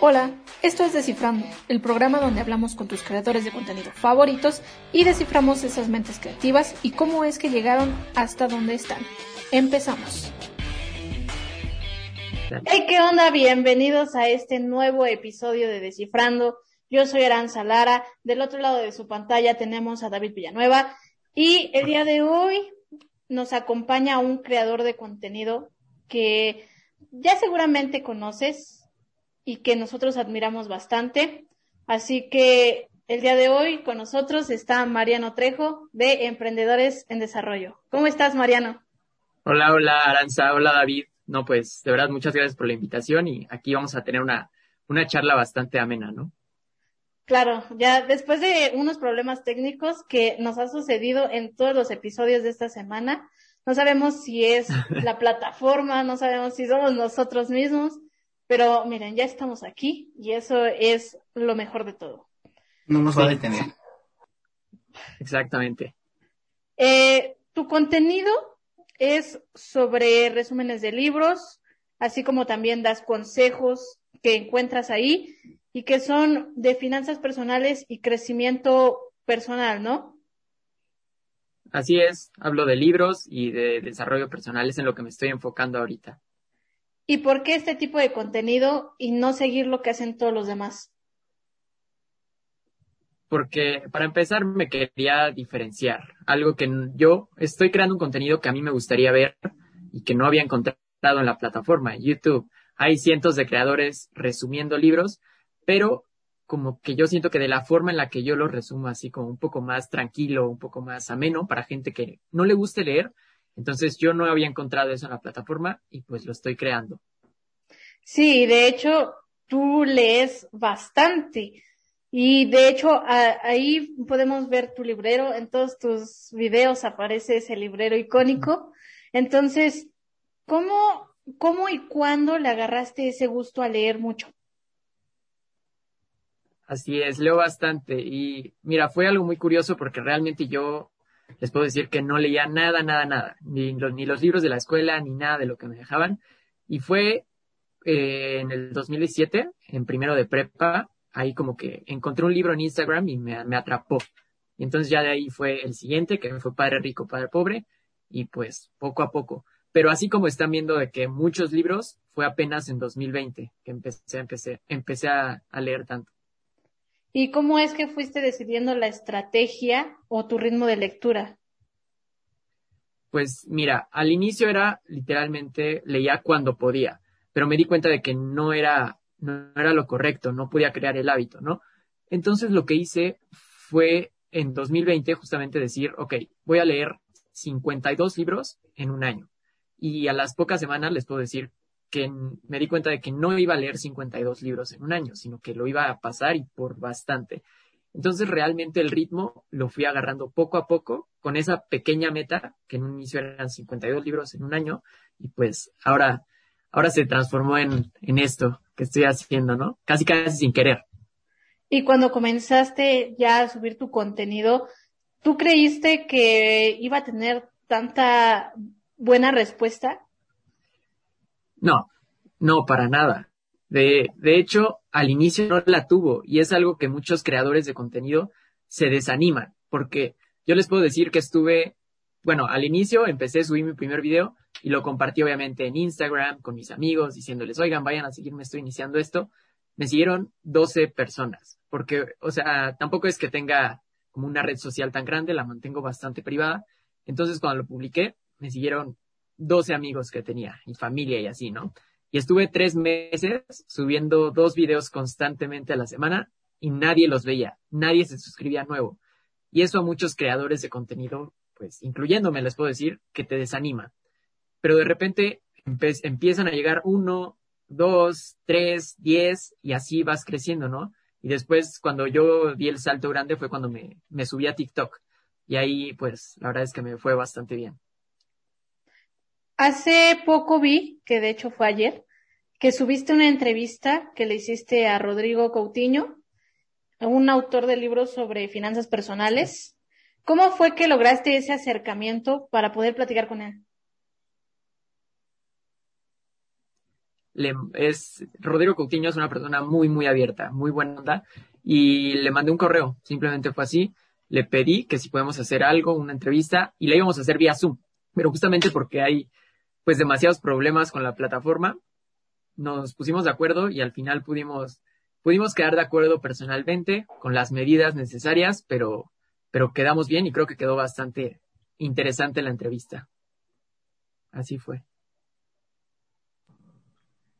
Hola, esto es Descifrando, el programa donde hablamos con tus creadores de contenido favoritos y desciframos esas mentes creativas y cómo es que llegaron hasta donde están. Empezamos. Hey, ¿qué onda? Bienvenidos a este nuevo episodio de Descifrando. Yo soy Aranza Lara. Del otro lado de su pantalla tenemos a David Villanueva. Y el día de hoy nos acompaña un creador de contenido que ya seguramente conoces, y que nosotros admiramos bastante. Así que el día de hoy con nosotros está Mariano Trejo de Emprendedores en Desarrollo. ¿Cómo estás, Mariano? Hola, hola, Aranza. Hola, David. No, pues de verdad, muchas gracias por la invitación y aquí vamos a tener una, una charla bastante amena, ¿no? Claro, ya después de unos problemas técnicos que nos ha sucedido en todos los episodios de esta semana, no sabemos si es la plataforma, no sabemos si somos nosotros mismos, pero miren, ya estamos aquí y eso es lo mejor de todo. No nos va a detener. Exactamente. Eh, tu contenido es sobre resúmenes de libros, así como también das consejos que encuentras ahí y que son de finanzas personales y crecimiento personal, ¿no? Así es, hablo de libros y de desarrollo personal, es en lo que me estoy enfocando ahorita. ¿Y por qué este tipo de contenido y no seguir lo que hacen todos los demás? Porque para empezar me quería diferenciar. Algo que yo estoy creando un contenido que a mí me gustaría ver y que no había encontrado en la plataforma, YouTube. Hay cientos de creadores resumiendo libros, pero como que yo siento que de la forma en la que yo lo resumo, así como un poco más tranquilo, un poco más ameno para gente que no le guste leer, entonces yo no había encontrado eso en la plataforma y pues lo estoy creando. Sí, de hecho, tú lees bastante. Y de hecho, ahí podemos ver tu librero. En todos tus videos aparece ese librero icónico. Entonces, ¿cómo, cómo y cuándo le agarraste ese gusto a leer mucho? Así es, leo bastante. Y mira, fue algo muy curioso porque realmente yo les puedo decir que no leía nada, nada, nada, ni los, ni los libros de la escuela, ni nada de lo que me dejaban. Y fue eh, en el 2017, en primero de prepa, ahí como que encontré un libro en Instagram y me, atrapó. Y entonces ya de ahí fue el siguiente, que fue Padre Rico, Padre Pobre, y pues poco a poco. Pero así como están viendo de que muchos libros, fue apenas en 2020 que empecé, empecé, empecé a leer tanto. ¿Y cómo es que fuiste decidiendo la estrategia o tu ritmo de lectura? Pues mira, al inicio era literalmente leía cuando podía, pero me di cuenta de que no era, no era lo correcto, no podía crear el hábito, ¿no? Entonces lo que hice fue en 2020 justamente decir, ok, voy a leer 52 libros en un año. Y a las pocas semanas les puedo decir que me di cuenta de que no iba a leer 52 libros en un año, sino que lo iba a pasar y por bastante. Entonces realmente el ritmo lo fui agarrando poco a poco con esa pequeña meta que en un inicio eran 52 libros en un año y pues ahora, ahora se transformó en, en esto que estoy haciendo, ¿no? Casi casi sin querer. Y cuando comenzaste ya a subir tu contenido, ¿tú creíste que iba a tener tanta buena respuesta? No, no, para nada. De, de hecho, al inicio no la tuvo y es algo que muchos creadores de contenido se desaniman porque yo les puedo decir que estuve, bueno, al inicio empecé a subir mi primer video y lo compartí obviamente en Instagram con mis amigos diciéndoles, oigan, vayan a seguirme, estoy iniciando esto. Me siguieron 12 personas porque, o sea, tampoco es que tenga como una red social tan grande, la mantengo bastante privada. Entonces, cuando lo publiqué, me siguieron 12 amigos que tenía y familia y así, ¿no? Y estuve tres meses subiendo dos videos constantemente a la semana y nadie los veía, nadie se suscribía nuevo. Y eso a muchos creadores de contenido, pues incluyéndome, les puedo decir, que te desanima. Pero de repente empiezan a llegar uno, dos, tres, diez y así vas creciendo, ¿no? Y después cuando yo di el salto grande fue cuando me, me subí a TikTok. Y ahí, pues, la verdad es que me fue bastante bien. Hace poco vi, que de hecho fue ayer, que subiste una entrevista que le hiciste a Rodrigo Coutinho, un autor de libros sobre finanzas personales. ¿Cómo fue que lograste ese acercamiento para poder platicar con él? le, es, Rodrigo Coutinho es una persona muy, muy abierta, muy buena onda, y le mandé un correo, simplemente fue así, le pedí que si podemos hacer algo, una entrevista, y la íbamos a hacer vía Zoom, pero justamente porque hay pues demasiados problemas con la plataforma, nos pusimos de acuerdo y al final pudimos, pudimos quedar de acuerdo personalmente con las medidas necesarias, pero, pero quedamos bien y creo que quedó bastante interesante la entrevista. Así fue.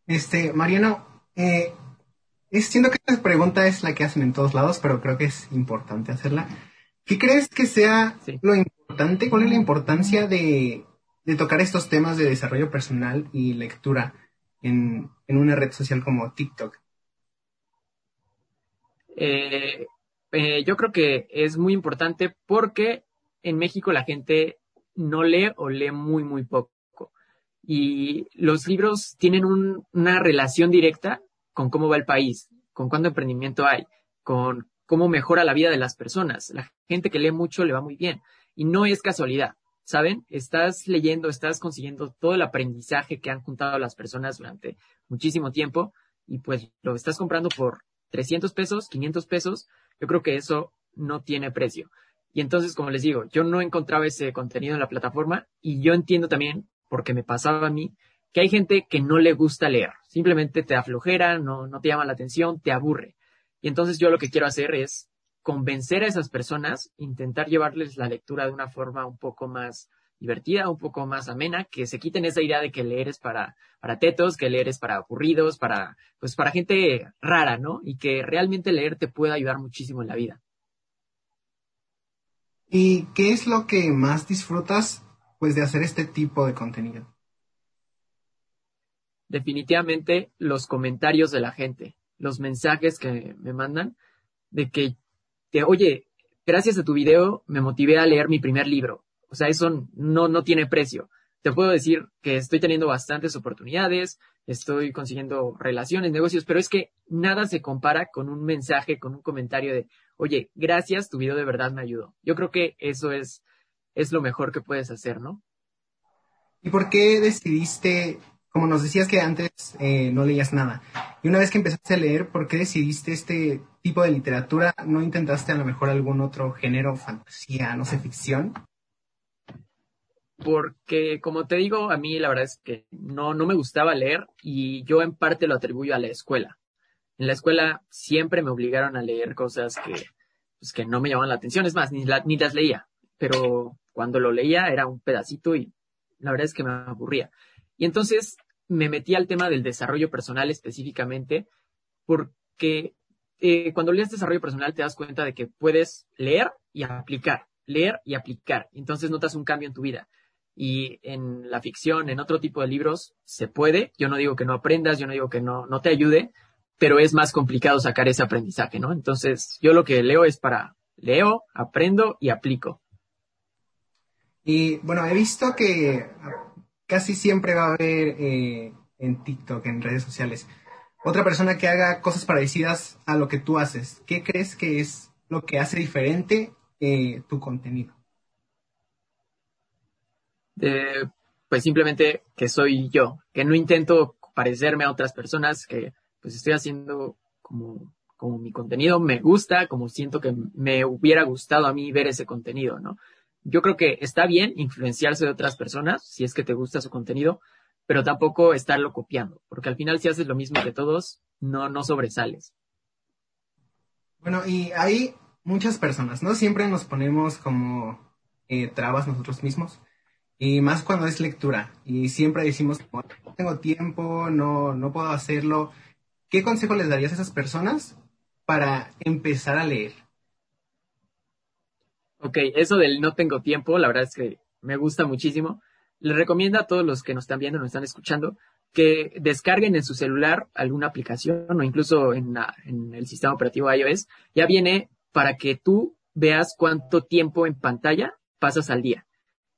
Este, Mariano, eh, siento que esta pregunta es la que hacen en todos lados, pero creo que es importante hacerla. ¿Qué crees que sea lo importante? ¿Cuál es la importancia de, de, tocar estos temas de desarrollo personal y lectura en, en una red social como TikTok? Eh, eh, yo creo que es muy importante porque en México la gente no lee o lee muy, muy poco. Y los libros tienen una relación directa con cómo va el país, con cuánto emprendimiento hay, con cómo mejora la vida de las personas. La gente que lee mucho le va muy bien. Y no es casualidad, ¿saben? Estás leyendo, estás consiguiendo todo el aprendizaje que han juntado las personas durante muchísimo tiempo y pues lo estás comprando por 300 pesos, 500 pesos. Yo creo que eso no tiene precio. Y entonces, como les digo, yo no encontraba ese contenido en la plataforma y yo entiendo también, porque me pasaba a mí, que hay gente que no le gusta leer. Simplemente te aflojera, no, no te llama la atención, te aburre. Y entonces yo lo que quiero hacer es convencer a esas personas, intentar llevarles la lectura de una forma un poco más divertida, un poco más amena, que se quiten esa idea de que leer es para, para tetos, que leer es para aburridos, para, pues para gente rara, ¿no? Y que realmente leer te puede ayudar muchísimo en la vida. ¿Y qué es lo que más disfrutas pues de hacer este tipo de contenido? Definitivamente los comentarios de la gente, los mensajes que me mandan de que, te, oye, gracias a tu video me motivé a leer mi primer libro. O sea, eso no, no tiene precio. Te puedo decir que estoy teniendo bastantes oportunidades, estoy consiguiendo relaciones, negocios, pero es que nada se compara con un mensaje, con un comentario de, oye, gracias, tu video de verdad me ayudó. Yo creo que eso es, es lo mejor que puedes hacer, ¿no? ¿Y por qué decidiste, como nos decías que antes eh, no leías nada, y una vez que empezaste a leer, ¿por qué decidiste este tipo de literatura? ¿No intentaste a lo mejor algún otro género, fantasía, no sé, ficción? porque como te digo, a mí la verdad es que no, no me gustaba leer y yo en parte lo atribuyo a la escuela. En la escuela siempre me obligaron a leer cosas que, pues, que no me llamaban la atención, es más, ni, ni las leía, pero cuando lo leía era un pedacito y la verdad es que me aburría. Y entonces me metí al tema del desarrollo personal específicamente porque eh, cuando lees desarrollo personal te das cuenta de que puedes leer y aplicar, leer y aplicar. Entonces notas un cambio en tu vida y en la ficción, en otro tipo de libros, se puede. Yo no digo que no aprendas, yo no digo que no, no te ayude, pero es más complicado sacar ese aprendizaje, ¿no? Entonces, yo lo que leo es para leo, aprendo y aplico. Y bueno, he visto que casi siempre va a haber eh, en TikTok, en redes sociales, otra persona que haga cosas parecidas a lo que tú haces. ¿Qué crees que es lo que hace diferente eh, tu contenido? pues simplemente que soy yo, que no intento parecerme a otras personas, que pues estoy haciendo como, como mi contenido me gusta, como siento que me hubiera gustado a mí ver ese contenido, ¿no? Yo creo que está bien influenciarse de otras personas, si es que te gusta su contenido, pero tampoco estarlo copiando, porque al final si haces lo mismo que todos, no, no sobresales. Bueno, y hay muchas personas, ¿no? Siempre nos ponemos como eh, trabas nosotros mismos. Y más cuando es lectura. Y siempre decimos, no tengo tiempo, no, no puedo hacerlo. ¿Qué consejo les darías a esas personas para empezar a leer? Ok, eso del no tengo tiempo, la verdad es que me gusta muchísimo. Les recomiendo a todos los que nos están viendo, nos están escuchando, que descarguen en su celular alguna aplicación o incluso en, en el sistema operativo iOS. Ya viene para que tú veas cuánto tiempo en pantalla pasas al día.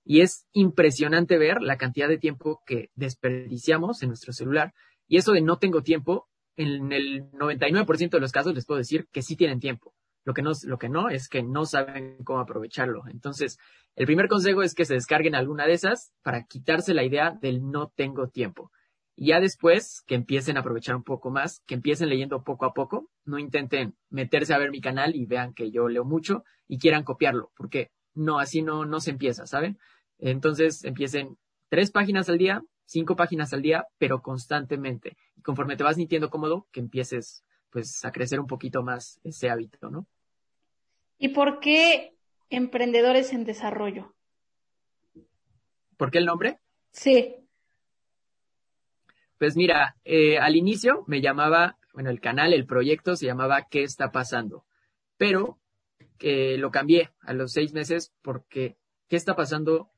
Y es impresionante ver la cantidad de tiempo que desperdiciamos en nuestro celular. Y eso de no tengo tiempo, en el 99% de los casos les puedo decir que sí tienen tiempo. Lo que, no, lo que no es que no saben cómo aprovecharlo. Entonces, el primer consejo es que se descarguen alguna de esas para quitarse la idea del no tengo tiempo. Y ya después que empiecen a aprovechar un poco más, que empiecen leyendo poco a poco, no intenten meterse a ver mi canal y vean que yo leo mucho y quieran copiarlo, porque no, así no, no se empieza, ¿saben? Entonces empiecen tres páginas al día, cinco páginas al día, pero constantemente. Y conforme te vas sintiendo cómodo, que empieces pues a crecer un poquito más ese hábito, ¿no? ¿Y por qué emprendedores en desarrollo? ¿Por qué el nombre? Sí. Pues mira, eh, al inicio me llamaba, bueno, el canal, el proyecto se llamaba ¿Qué está pasando? Pero que lo cambié a los seis meses porque ¿qué está pasando?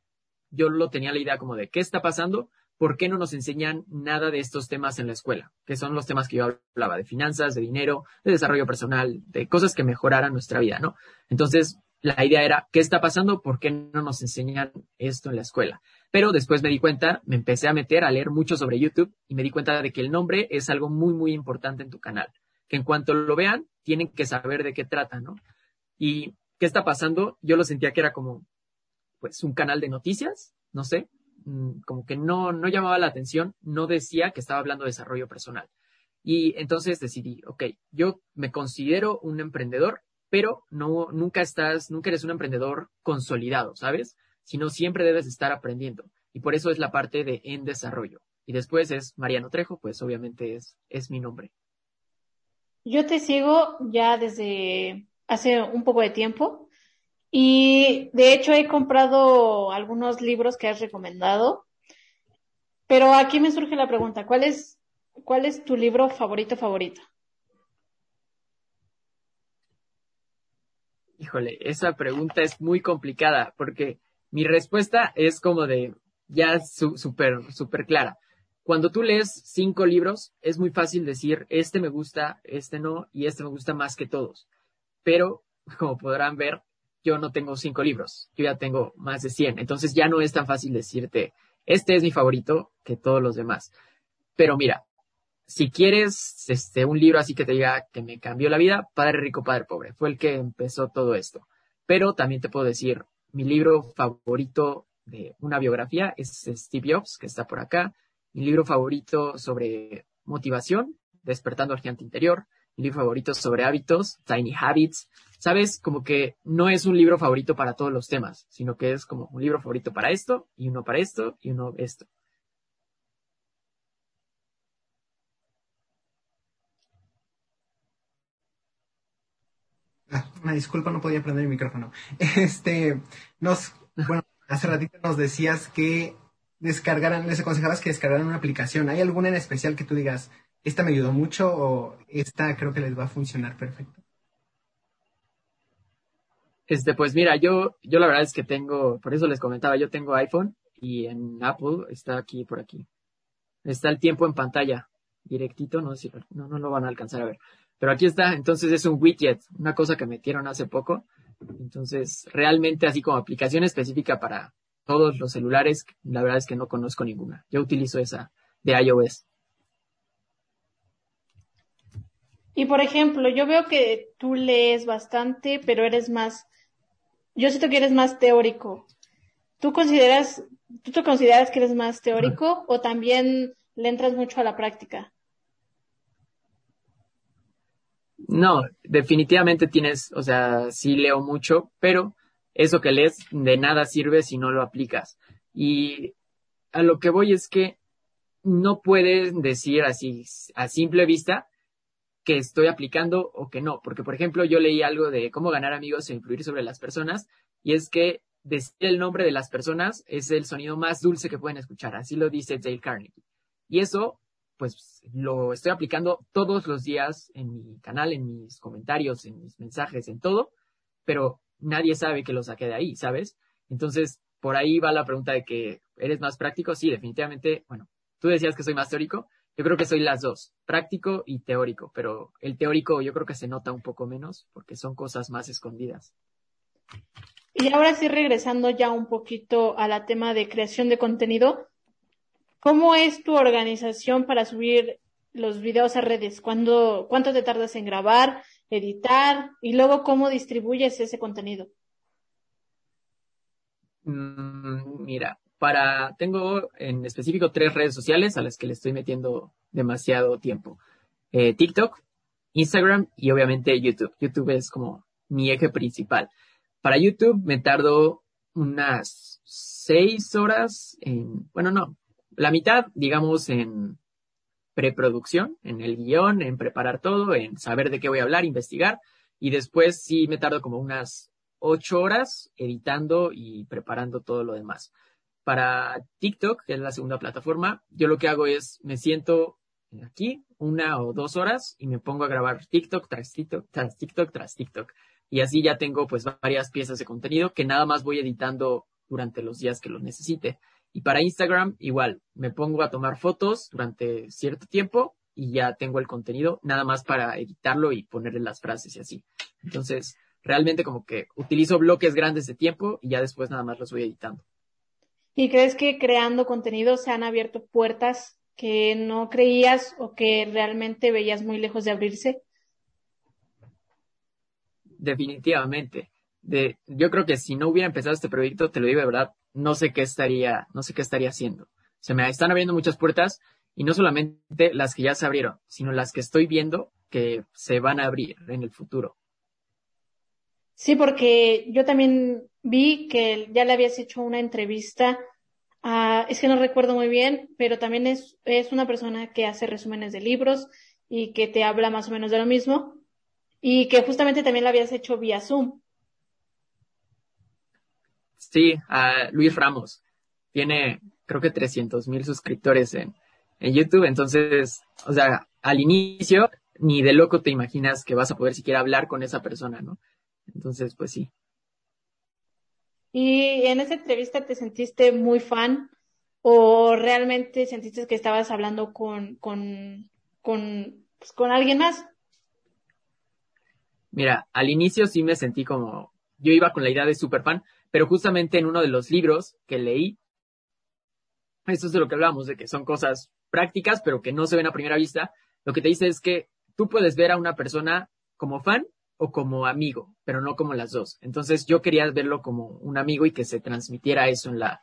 Yo lo tenía la idea como de ¿qué está pasando? ¿Por qué no nos enseñan nada de estos temas en la escuela? Que son los temas que yo hablaba, de finanzas, de dinero, de desarrollo personal, de cosas que mejoraran nuestra vida, ¿no? Entonces, la idea era, ¿qué está pasando? ¿Por qué no nos enseñan esto en la escuela? Pero después me di cuenta, me empecé a meter a leer mucho sobre YouTube y me di cuenta de que el nombre es algo muy, muy importante en tu canal. Que en cuanto lo vean, tienen que saber de qué trata, ¿no? Y qué está pasando, yo lo sentía que era como, pues, un canal de noticias, no sé, como que no, no llamaba la atención, no decía que estaba hablando de desarrollo personal. Y entonces decidí, ok, yo me considero un emprendedor, pero no, nunca estás, nunca eres un emprendedor consolidado, ¿sabes? Sino siempre debes estar aprendiendo. Y por eso es la parte de en desarrollo. Y después es Mariano Trejo, pues obviamente es, es mi nombre. Yo te sigo ya desde hace un poco de tiempo y de hecho he comprado algunos libros que has recomendado. Pero aquí me surge la pregunta, ¿cuál es, cuál es tu libro favorito favorito? Híjole, esa pregunta es muy complicada porque mi respuesta es como de ya súper, súper clara. Cuando tú lees cinco libros, es muy fácil decir, este me gusta, este no, y este me gusta más que todos. Pero, como podrán ver, yo no tengo cinco libros, yo ya tengo más de cien. Entonces ya no es tan fácil decirte, este es mi favorito que todos los demás. Pero mira, si quieres este, un libro así que te diga que me cambió la vida, Padre Rico, Padre Pobre, fue el que empezó todo esto. Pero también te puedo decir, mi libro favorito de una biografía es Steve Jobs, que está por acá. Mi libro favorito sobre motivación, Despertando al Gigante Interior. Mi libro favorito sobre hábitos, Tiny Habits. Sabes, como que no es un libro favorito para todos los temas, sino que es como un libro favorito para esto, y uno para esto, y uno esto. una disculpa, no podía prender el micrófono. Este, nos, bueno, hace ratito nos decías que descargaran, les aconsejabas que descargaran una aplicación. ¿Hay alguna en especial que tú digas, esta me ayudó mucho o esta creo que les va a funcionar perfecto? Este, pues mira, yo, yo la verdad es que tengo, por eso les comentaba, yo tengo iPhone y en Apple está aquí por aquí. Está el tiempo en pantalla, directito, no sé si no, no lo van a alcanzar a ver. Pero aquí está, entonces es un widget, una cosa que metieron hace poco. Entonces, realmente así como aplicación específica para todos los celulares, la verdad es que no conozco ninguna. Yo utilizo esa de iOS. Y por ejemplo, yo veo que tú lees bastante, pero eres más, yo siento que eres más teórico. ¿Tú consideras, tú te consideras que eres más teórico o también le entras mucho a la práctica? No, definitivamente tienes, o sea, sí leo mucho, pero eso que lees de nada sirve si no lo aplicas. Y a lo que voy es que no puedes decir así a simple vista que estoy aplicando o que no, porque por ejemplo yo leí algo de cómo ganar amigos e influir sobre las personas y es que decir el nombre de las personas es el sonido más dulce que pueden escuchar, así lo dice Dale Carnegie. Y eso pues lo estoy aplicando todos los días en mi canal, en mis comentarios, en mis mensajes, en todo, pero nadie sabe que lo saqué de ahí, ¿sabes? Entonces, por ahí va la pregunta de que eres más práctico. Sí, definitivamente, bueno, tú decías que soy más teórico. Yo creo que soy las dos, práctico y teórico, pero el teórico yo creo que se nota un poco menos porque son cosas más escondidas. Y ahora sí, regresando ya un poquito a la tema de creación de contenido, ¿Cómo es tu organización para subir los videos a redes? ¿Cuánto te tardas en grabar, editar y luego cómo distribuyes ese contenido? Mm, mira, para, tengo en específico tres redes sociales a las que le estoy metiendo demasiado tiempo. Eh, TikTok, Instagram y obviamente YouTube. YouTube es como mi eje principal. Para YouTube me tardo unas seis horas en, bueno, no, la mitad, digamos, en preproducción, en el guion, en preparar todo, en saber de qué voy a hablar, investigar. Y después sí me tardo como unas ocho horas editando y preparando todo lo demás. Para TikTok, que es la segunda plataforma, yo lo que hago es me siento aquí una o dos horas y me pongo a grabar TikTok tras TikTok tras TikTok tras TikTok. Y así ya tengo pues varias piezas de contenido que nada más voy editando durante los días que lo necesite. Y para Instagram, igual, me pongo a tomar fotos durante cierto tiempo y ya tengo el contenido nada más para editarlo y ponerle las frases y así. Entonces, realmente como que utilizo bloques grandes de tiempo y ya después nada más los voy editando. ¿Y crees que creando contenido se han abierto puertas que no creías o que realmente veías muy lejos de abrirse? Definitivamente. De, yo creo que si no hubiera empezado este proyecto, te lo digo de verdad, no sé qué estaría, no sé qué estaría haciendo. Se me están abriendo muchas puertas y no solamente las que ya se abrieron, sino las que estoy viendo que se van a abrir en el futuro. Sí, porque yo también vi que ya le habías hecho una entrevista es que no recuerdo muy bien, pero también es, es una persona que hace resúmenes de libros y que te habla más o menos de lo mismo y que justamente también la habías hecho vía Zoom. Sí, a Luis Ramos. Tiene, creo que 300 mil suscriptores en, en YouTube. Entonces, o sea, al inicio, ni de loco te imaginas que vas a poder siquiera hablar con esa persona, ¿no? Entonces, pues sí. ¿Y en esa entrevista te sentiste muy fan o realmente sentiste que estabas hablando con, con, con, pues, con alguien más? Mira, al inicio sí me sentí como, yo iba con la idea de super fan, pero justamente en uno de los libros que leí, esto es de lo que hablamos, de que son cosas prácticas, pero que no se ven a primera vista, lo que te dice es que tú puedes ver a una persona como fan o como amigo, pero no como las dos. Entonces yo quería verlo como un amigo y que se transmitiera eso en la,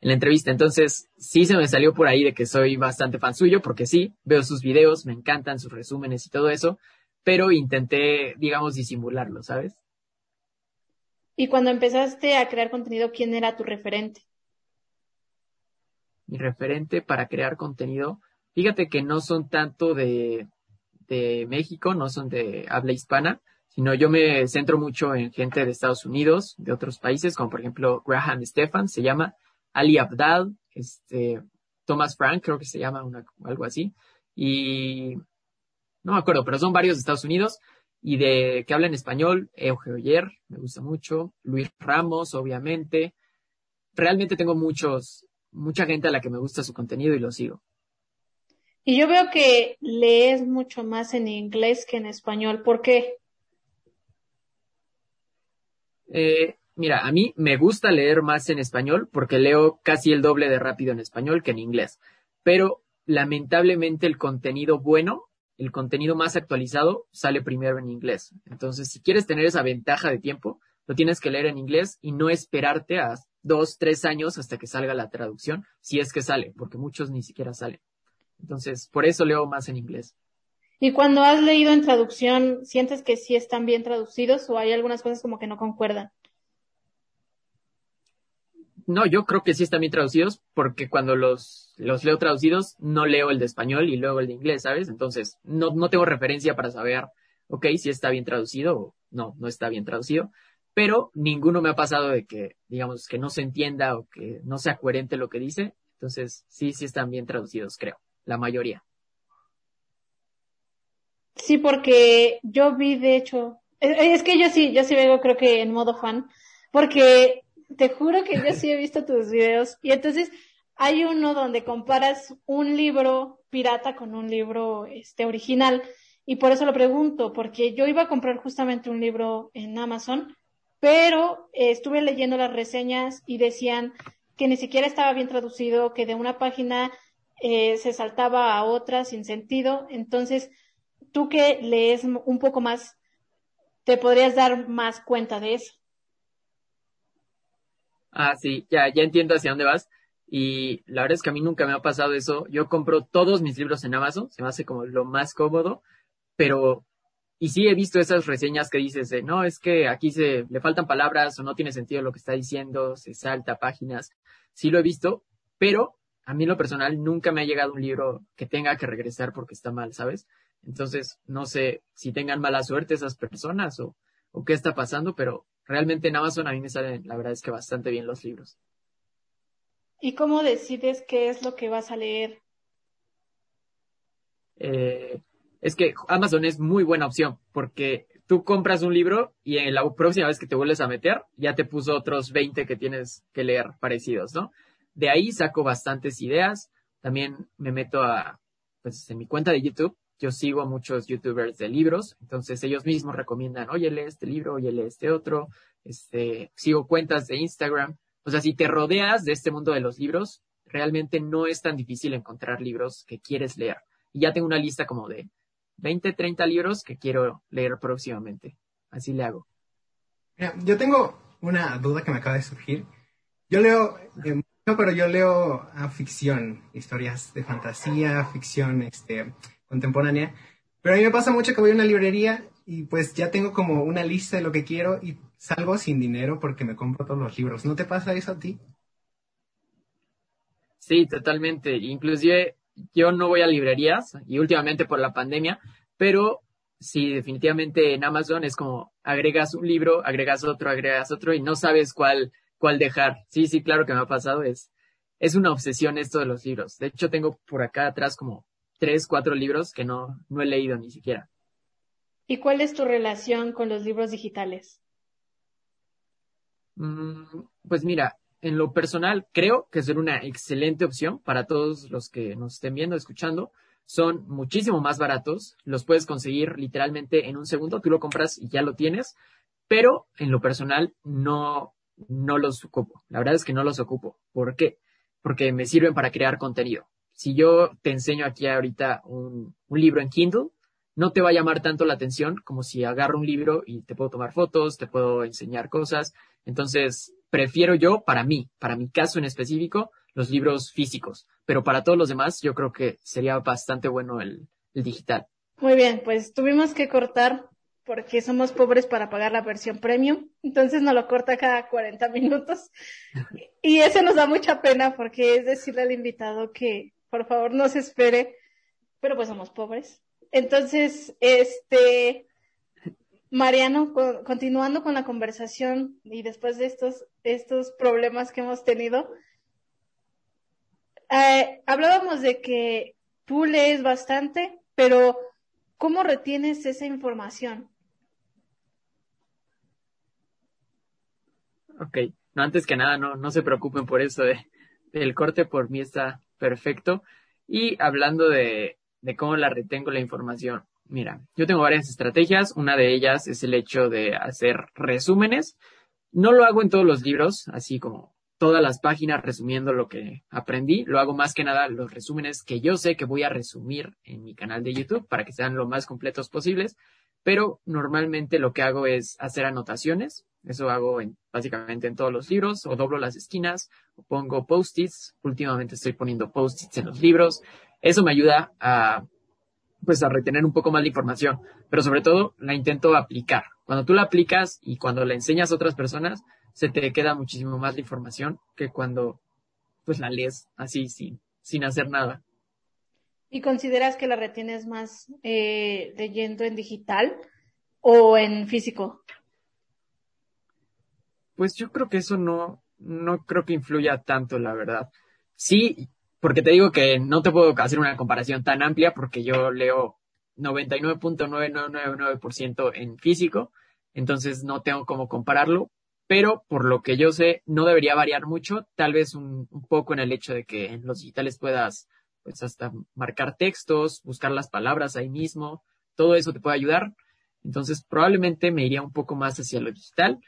en la entrevista. Entonces sí se me salió por ahí de que soy bastante fan suyo, porque sí, veo sus videos, me encantan sus resúmenes y todo eso, pero intenté, digamos, disimularlo, ¿sabes? Y cuando empezaste a crear contenido, ¿quién era tu referente? Mi referente para crear contenido, fíjate que no son tanto de, de México, no son de habla hispana, sino yo me centro mucho en gente de Estados Unidos, de otros países, como por ejemplo Graham Stefan, se llama Ali Abdal, este, Thomas Frank, creo que se llama algo así, y no me acuerdo, pero son varios de Estados Unidos, y de que habla en español, Eugenio Oyer, me gusta mucho, Luis Ramos, obviamente. Realmente tengo muchos, mucha gente a la que me gusta su contenido y lo sigo. Y yo veo que lees mucho más en inglés que en español. ¿Por qué? Eh, mira, a mí me gusta leer más en español porque leo casi el doble de rápido en español que en inglés. Pero lamentablemente el contenido bueno el contenido más actualizado sale primero en inglés. Entonces, si quieres tener esa ventaja de tiempo, lo tienes que leer en inglés y no esperarte a dos, tres años hasta que salga la traducción, si es que sale, porque muchos ni siquiera salen. Entonces, por eso leo más en inglés. Y cuando has leído en traducción, ¿sientes que sí están bien traducidos o hay algunas cosas como que no concuerdan? No, yo creo que sí están bien traducidos porque cuando los, los leo traducidos no leo el de español y luego el de inglés, ¿sabes? Entonces no, no tengo referencia para saber, ok, si está bien traducido o no, no está bien traducido. Pero ninguno me ha pasado de que, digamos, que no se entienda o que no sea coherente lo que dice. Entonces sí, sí están bien traducidos, creo, la mayoría. Sí, porque yo vi, de hecho, es que yo sí, yo sí vengo creo que en modo fan, porque te juro que yo sí he visto tus videos y entonces hay uno donde comparas un libro pirata con un libro este original y por eso lo pregunto, porque yo iba a comprar justamente un libro en Amazon, pero eh, estuve leyendo las reseñas y decían que ni siquiera estaba bien traducido, que de una página eh, se saltaba a otra sin sentido. Entonces, tú que lees un poco más, te podrías dar más cuenta de eso. Ah, sí, ya, ya entiendo hacia dónde vas. Y la verdad es que a mí nunca me ha pasado eso. Yo compro todos mis libros en Amazon, se me hace como lo más cómodo, pero y sí he visto esas reseñas que dices, de, no, es que aquí se le faltan palabras o no tiene sentido lo que está diciendo, se salta páginas. Sí lo he visto, pero a mí en lo personal nunca me ha llegado un libro que tenga que regresar porque está mal, ¿sabes? Entonces, no sé si tengan mala suerte esas personas o, o qué está pasando, pero realmente en Amazon a mí me salen, la verdad es que bastante bien los libros. ¿Y cómo decides qué es lo que vas a leer? Eh, es que Amazon es muy buena opción porque tú compras un libro y en la próxima vez que te vuelves a meter ya te puso otros 20 que tienes que leer parecidos, ¿no? De ahí saco bastantes ideas. También me meto a, pues en mi cuenta de YouTube, yo sigo a muchos youtubers de libros, entonces ellos mismos recomiendan, oye, lee este libro, oye, lee este otro, este, sigo cuentas de Instagram. O sea, si te rodeas de este mundo de los libros, realmente no es tan difícil encontrar libros que quieres leer. Y ya tengo una lista como de 20, 30 libros que quiero leer próximamente. Así le hago. yo tengo una duda que me acaba de surgir. Yo leo, eh, pero yo leo a ficción, historias de fantasía, ficción este, contemporánea. Pero a mí me pasa mucho que voy a una librería y pues ya tengo como una lista de lo que quiero y salgo sin dinero porque me compro todos los libros. ¿No te pasa eso a ti? Sí, totalmente. Inclusive yo no voy a librerías y últimamente por la pandemia, pero sí, definitivamente en Amazon es como agregas un libro, agregas otro, agregas otro y no sabes cuál, cuál dejar. Sí, sí, claro que me ha pasado. Es, es una obsesión esto de los libros. De hecho, tengo por acá atrás como tres, cuatro libros que no, no he leído ni siquiera. ¿Y cuál es tu relación con los libros digitales? Mm, pues mira, en lo personal, creo que es una excelente opción para todos los que nos estén viendo, escuchando. Son muchísimo más baratos, los puedes conseguir literalmente en un segundo, tú lo compras y ya lo tienes, pero en lo personal no, no los ocupo. La verdad es que no los ocupo. ¿Por qué? Porque me sirven para crear contenido. Si yo te enseño aquí ahorita un, un libro en Kindle, no te va a llamar tanto la atención como si agarro un libro y te puedo tomar fotos, te puedo enseñar cosas. Entonces, prefiero yo, para mí, para mi caso en específico, los libros físicos. Pero para todos los demás, yo creo que sería bastante bueno el, digital. Muy bien, pues tuvimos que cortar porque somos pobres para pagar la versión premium, entonces nos lo corta cada 40 minutos. Y eso nos da mucha pena porque es decirle al invitado que por favor no se espere, pero pues somos pobres. Entonces, este, Mariano, continuando con la conversación y después de estos, estos problemas que hemos tenido, eh, hablábamos de que tú lees bastante, pero ¿cómo retienes esa información? Ok, no, antes que nada, no, no se preocupen por eso de, del corte, por mí está perfecto. Y hablando de, cómo la retengo la información. Mira, yo tengo varias estrategias. Una de ellas es el hecho de hacer resúmenes. No lo hago en todos los libros, así como todas las páginas resumiendo lo que aprendí. Lo hago más que nada los resúmenes que yo sé que voy a resumir en mi canal de YouTube para que sean lo más completos posibles. Pero normalmente lo que hago es hacer anotaciones. Eso hago en, básicamente en todos los libros, o doblo las esquinas, o pongo post-its. Últimamente estoy poniendo post-its en los libros. Eso me ayuda a, pues, a retener un poco más la información, pero sobre todo la intento aplicar. Cuando tú la aplicas y cuando la enseñas a otras personas, se te queda muchísimo más la información que cuando, pues, la lees así, sin, sin hacer nada. ¿Y consideras que la retienes más eh, leyendo en digital o en físico? Pues yo creo que eso no, no creo que influya tanto, la verdad. Sí, porque te digo que no te puedo hacer una comparación tan amplia porque yo leo 99.9999% en físico, entonces no tengo cómo compararlo, pero por lo que yo sé no debería variar mucho, tal vez un, poco en el hecho de que en los digitales puedas pues hasta marcar textos, buscar las palabras ahí mismo, todo eso te puede ayudar. Entonces probablemente me iría un poco más hacia lo digital,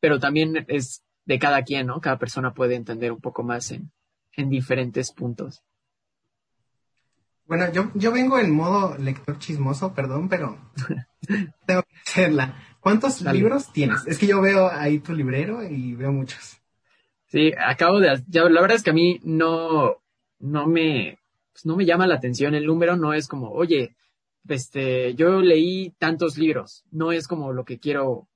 pero también es de cada quien, ¿no? Cada persona puede entender un poco más en, en diferentes puntos. Bueno, yo, yo vengo en modo lector chismoso, perdón, pero tengo que hacerla. ¿Cuántos libros tienes? Es que yo veo ahí tu librero y veo muchos. Sí, acabo de, ya, la verdad es que a mí no, no me, pues no me llama la atención el número, no es como, oye, este, yo leí tantos libros, no es como lo que quiero,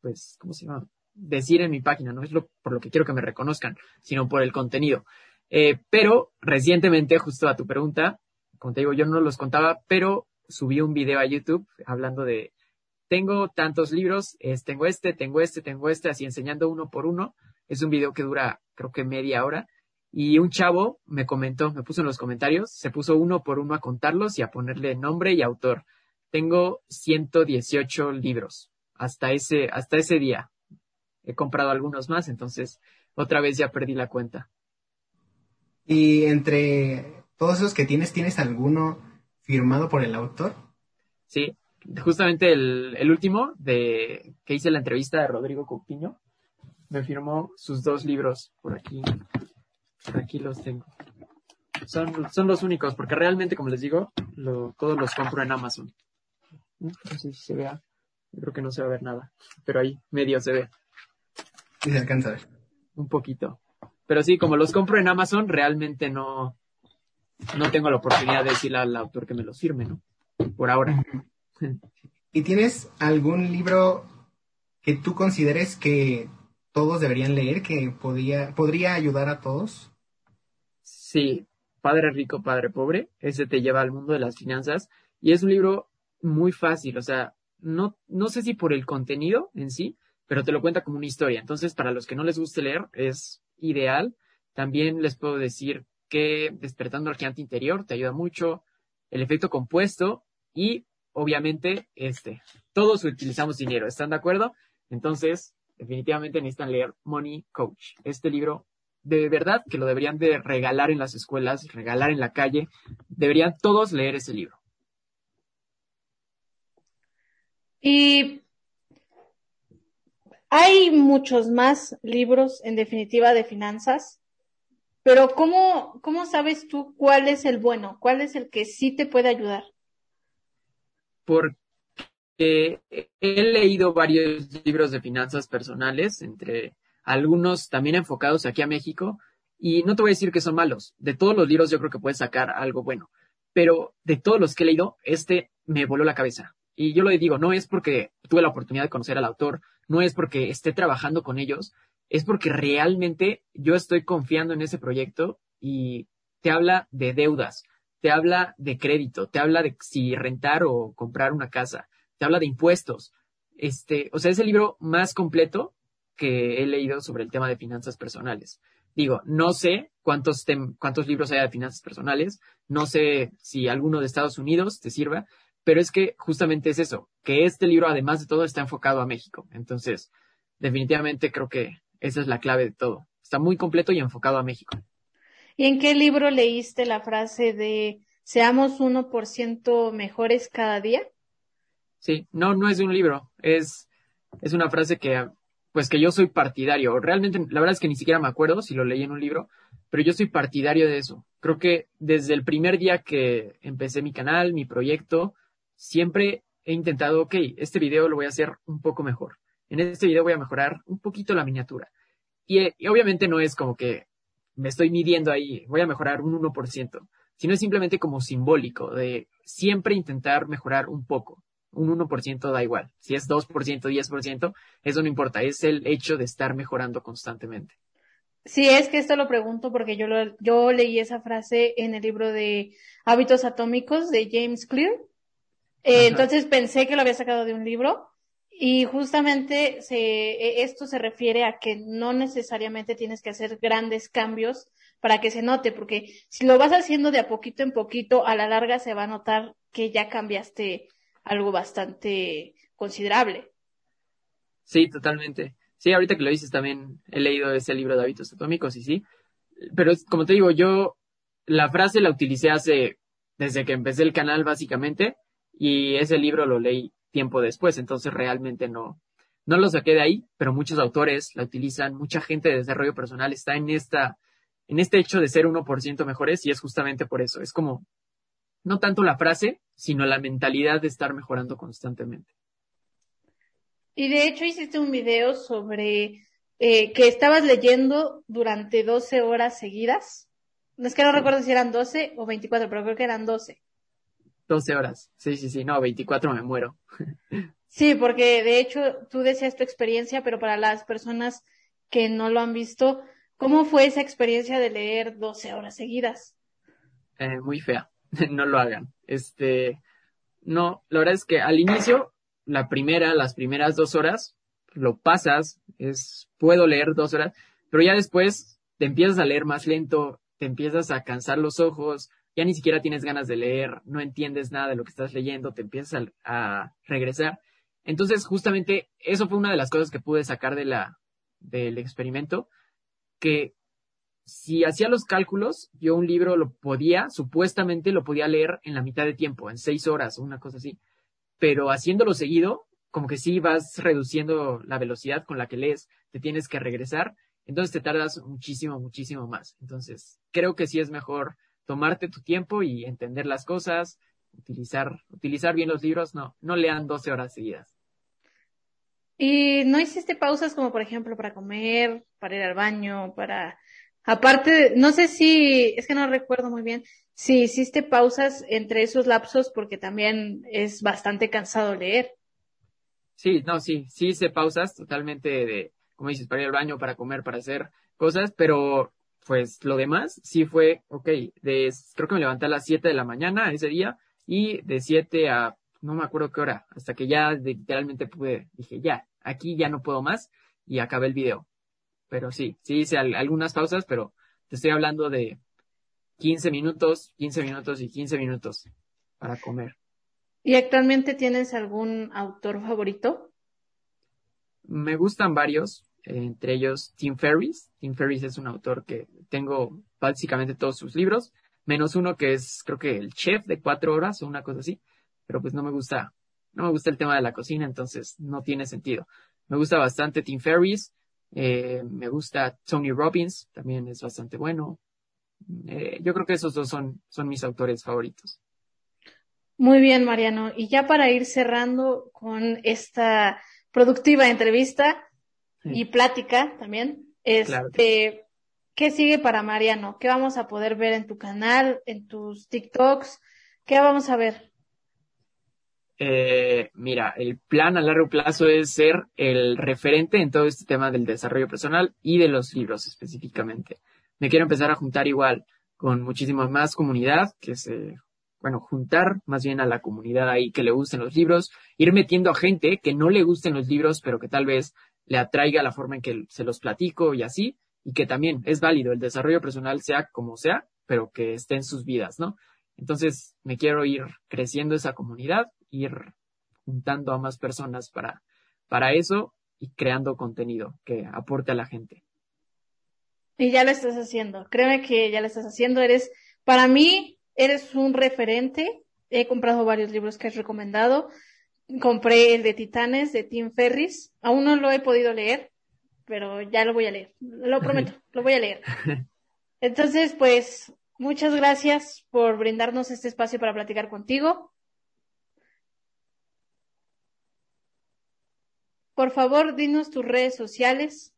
pues, ¿cómo se llama? Decir en mi página, no es por lo que quiero que me reconozcan, sino por el contenido. Eh, pero recientemente, justo a tu pregunta, como te digo, yo no los contaba, pero subí un video a YouTube hablando de, tengo tantos libros, tengo este, tengo este, tengo este, así enseñando uno por uno. Es un video que dura, creo que media hora. Y un chavo me comentó, me puso en los comentarios, se puso uno por uno a contarlos y a ponerle nombre y autor. Tengo 118 libros hasta ese, hasta ese día. He comprado algunos más, entonces otra vez ya perdí la cuenta. Y entre todos esos que tienes, ¿tienes alguno firmado por el autor? Sí, justamente el, el último de que hice la entrevista de Rodrigo Coutinho me firmó sus dos libros por aquí. Por aquí los tengo. Son, son los únicos, porque realmente, como les digo, lo, todos los compro en Amazon. No sé si se vea. Yo creo que no se va a ver nada. Pero ahí medio se ve. Sí se alcanza a ver. Un poquito. Pero sí, como los compro en Amazon, realmente no, no tengo la oportunidad de decirle al autor que me los firme, ¿no? Por ahora. ¿Y tienes algún libro que tú consideres que todos deberían leer, que podía, podría ayudar a todos? Sí, Padre Rico, Padre Pobre. Ese te lleva al mundo de las finanzas. Y es un libro muy fácil, o sea, no, no sé si por el contenido en sí, pero te lo cuenta como una historia. Entonces, para los que no les guste leer, es ideal. También les puedo decir que Despertando al Gigante Interior te ayuda mucho. El efecto compuesto y, obviamente, este. Todos utilizamos dinero, ¿están de acuerdo? Entonces, definitivamente necesitan leer Money Coach. Este libro, de verdad que lo deberían de regalar en las escuelas, regalar en la calle. Deberían todos leer ese libro. Y hay muchos más libros, en definitiva, de finanzas, pero ¿cómo, cómo sabes tú cuál es el bueno? ¿Cuál es el que sí te puede ayudar? Porque he leído varios libros de finanzas personales, entre algunos también enfocados aquí a México, y no te voy a decir que son malos. De todos los libros yo creo que puedes sacar algo bueno, pero de todos los que he leído, este me voló la cabeza. Y yo lo digo, no es porque tuve la oportunidad de conocer al autor, no es porque esté trabajando con ellos, es porque realmente yo estoy confiando en ese proyecto y te habla de deudas, te habla de crédito, te habla de si rentar o comprar una casa, te habla de impuestos. Este, o sea, es el libro más completo que he leído sobre el tema de finanzas personales. Digo, no sé cuántos, cuántos libros hay de finanzas personales, no sé si alguno de Estados Unidos te sirva, pero es que justamente es eso, que este libro, además de todo, está enfocado a México. Entonces, definitivamente creo que esa es la clave de todo. Está muy completo y enfocado a México. ¿Y en qué libro leíste la frase de seamos 1% mejores cada día? Sí, no, no es de un libro, es, es una frase que, pues que yo soy partidario. Realmente, la verdad es que ni siquiera me acuerdo si lo leí en un libro, pero yo soy partidario de eso. Creo que desde el primer día que empecé mi canal, mi proyecto, siempre he intentado, ok, este video lo voy a hacer un poco mejor. En este video voy a mejorar un poquito la miniatura. Y, obviamente no es como que me estoy midiendo ahí, voy a mejorar un 1%, sino es simplemente como simbólico de siempre intentar mejorar un poco. Un 1% da igual. Si es 2%, 10%, eso no importa. Es el hecho de estar mejorando constantemente. Sí, es que esto lo pregunto porque yo, yo leí esa frase en el libro de Hábitos Atómicos de James Clear eh, entonces pensé que lo había sacado de un libro y justamente se, e, esto se refiere a que no necesariamente tienes que hacer grandes cambios para que se note, porque si lo vas haciendo de a poquito en poquito, a la larga se va a notar que ya cambiaste algo bastante considerable. Sí, totalmente. Sí, ahorita que lo dices también he leído ese libro de hábitos atómicos y sí, pero como te digo, yo la frase la utilicé hace, desde que empecé el canal básicamente, y ese libro lo leí tiempo después, entonces realmente no, no lo saqué de ahí, pero muchos autores la utilizan, mucha gente de desarrollo personal está en esta, en este hecho de ser 1% mejores y es justamente por eso, es como no tanto la frase, sino la mentalidad de estar mejorando constantemente. Y de hecho hiciste un video sobre eh, que estabas leyendo durante 12 horas seguidas. No es que no recuerdo si eran 12 o 24, pero creo que eran 12. 12 horas. Sí, sí, sí. No, 24 me muero. Sí, porque de hecho tú decías tu experiencia, pero para las personas que no lo han visto, ¿cómo fue esa experiencia de leer 12 horas seguidas? Eh, muy fea. no lo hagan. Este, no, la verdad es que al inicio, la primera, las primeras dos horas, lo pasas, es, puedo leer dos horas, pero ya después te empiezas a leer más lento, te empiezas a cansar los ojos, ya ni siquiera tienes ganas de leer, no entiendes nada de lo que estás leyendo, te empiezas a, regresar. Entonces, justamente, eso fue una de las cosas que pude sacar de la, del experimento, que si hacía los cálculos, yo un libro lo podía, supuestamente lo podía leer en la mitad de tiempo, en seis horas una cosa así. Pero haciéndolo seguido, como que sí vas reduciendo la velocidad con la que lees, te tienes que regresar, entonces te tardas muchísimo, muchísimo más. Entonces, creo que sí es mejor tomarte tu tiempo y entender las cosas, utilizar, utilizar bien los libros, no, no lean 12 horas seguidas. ¿Y no hiciste pausas como por ejemplo para comer, para ir al baño, para... Aparte, no sé si, es que no recuerdo muy bien, si hiciste pausas entre esos lapsos porque también es bastante cansado leer. Sí, no, sí, sí hice pausas totalmente de, como dices, para ir al baño, para comer, para hacer cosas, pero pues lo demás sí fue, ok, de, creo que me levanté a las 7 de la mañana ese día y de 7 a no me acuerdo qué hora, hasta que ya literalmente pude, dije, ya, aquí ya no puedo más y acabé el video. Pero sí, sí hice algunas pausas, pero te estoy hablando de 15 minutos, 15 minutos y 15 minutos para comer. ¿Y actualmente tienes algún autor favorito? Me gustan varios, entre ellos Tim Ferriss. Tim Ferriss es un autor que tengo básicamente todos sus libros, menos uno que es creo que el chef de cuatro horas o una cosa así, pero pues no me gusta, no me gusta el tema de la cocina, entonces no tiene sentido. Me gusta bastante Tim Ferriss, eh, me gusta Tony Robbins, también es bastante bueno. Eh, yo creo que esos dos son, son mis autores favoritos. Muy bien, Mariano. Y ya para ir cerrando con esta productiva entrevista y plática también, este, ¿qué sigue para Mariano? ¿Qué vamos a poder ver en tu canal, en tus TikToks? ¿Qué vamos a ver? Eh, mira, el plan a largo plazo es ser el referente en todo este tema del desarrollo personal y de los libros específicamente. Me quiero empezar a juntar igual con muchísima más comunidad, que se, bueno, juntar más bien a la comunidad ahí que le gusten los libros, ir metiendo a gente que no le gusten los libros, pero que tal vez le atraiga la forma en que se los platico y así, y que también es válido el desarrollo personal sea como sea, pero que esté en sus vidas, ¿no? Entonces me quiero ir creciendo esa comunidad ir juntando a más personas para, para eso y creando contenido que aporte a la gente. Y ya lo estás haciendo. Créeme que ya lo estás haciendo. Eres, para mí, eres un referente. He comprado varios libros que has recomendado. Compré el de Titanes de Tim Ferris. Aún no lo he podido leer, pero ya lo voy a leer. Lo prometo, lo voy a leer. Entonces, pues, muchas gracias por brindarnos este espacio para platicar contigo. Por favor, dinos tus redes sociales.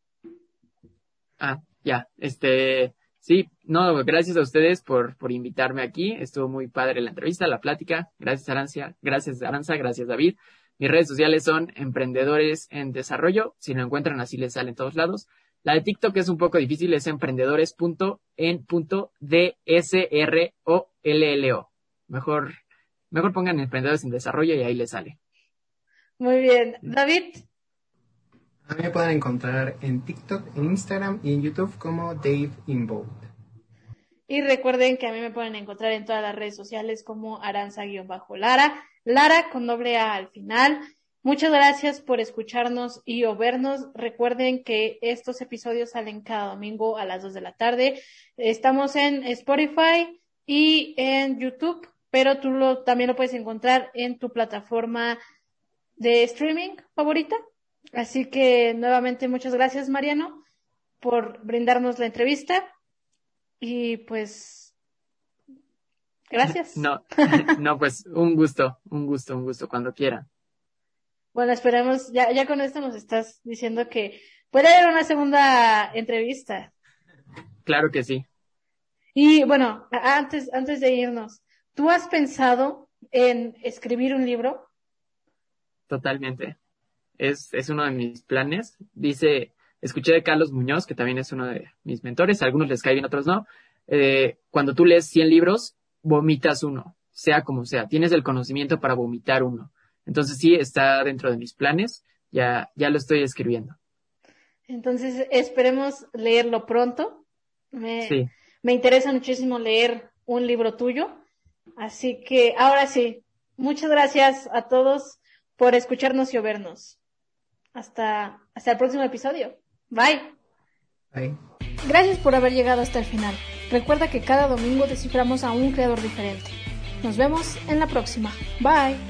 Ah, ya, este, sí, no, gracias a ustedes por, por invitarme aquí. Estuvo muy padre la entrevista, la plática. Gracias, Arancia. Gracias, Aranza. Gracias, David. Mis redes sociales son Emprendedores en Desarrollo. Si lo encuentran así les sale en todos lados. La de TikTok es un poco difícil, es emprendedores.en.dsrollo. Mejor, mejor pongan Emprendedores en Desarrollo y ahí les sale. Muy bien. David. A mí me pueden encontrar en TikTok, en Instagram y en YouTube como Dave Inbold. Y recuerden que a mí me pueden encontrar en todas las redes sociales como Aranza-Lara, Lara con doble A al final. Muchas gracias por escucharnos y o vernos. Recuerden que estos episodios salen cada domingo a las 2 de la tarde. Estamos en Spotify y en YouTube, pero tú lo, también lo puedes encontrar en tu plataforma de streaming favorita. Así que nuevamente muchas gracias, Mariano, por brindarnos la entrevista. Y pues, gracias. No, no, pues un gusto, un gusto, un gusto, cuando quiera. Bueno, esperemos, ya, ya con esto nos estás diciendo que Puede haber una segunda entrevista. Claro que sí. Y bueno, antes, antes de irnos, ¿tú has pensado en escribir un libro? Totalmente. Es, es uno de mis planes. Dice, escuché de Carlos Muñoz, que también es uno de mis mentores, algunos les cae bien, otros no. Eh, cuando tú lees 100 libros, vomitas uno, sea como sea. Tienes el conocimiento para vomitar uno. Entonces sí, está dentro de mis planes. Ya, ya lo estoy escribiendo. Entonces esperemos leerlo pronto. Me, me interesa muchísimo leer un libro tuyo. Así que ahora sí, muchas gracias a todos por escucharnos y vernos. Hasta, hasta el próximo episodio. Bye. Bye. Gracias por haber llegado hasta el final. Recuerda que cada domingo desciframos a un creador diferente. Nos vemos en la próxima. Bye.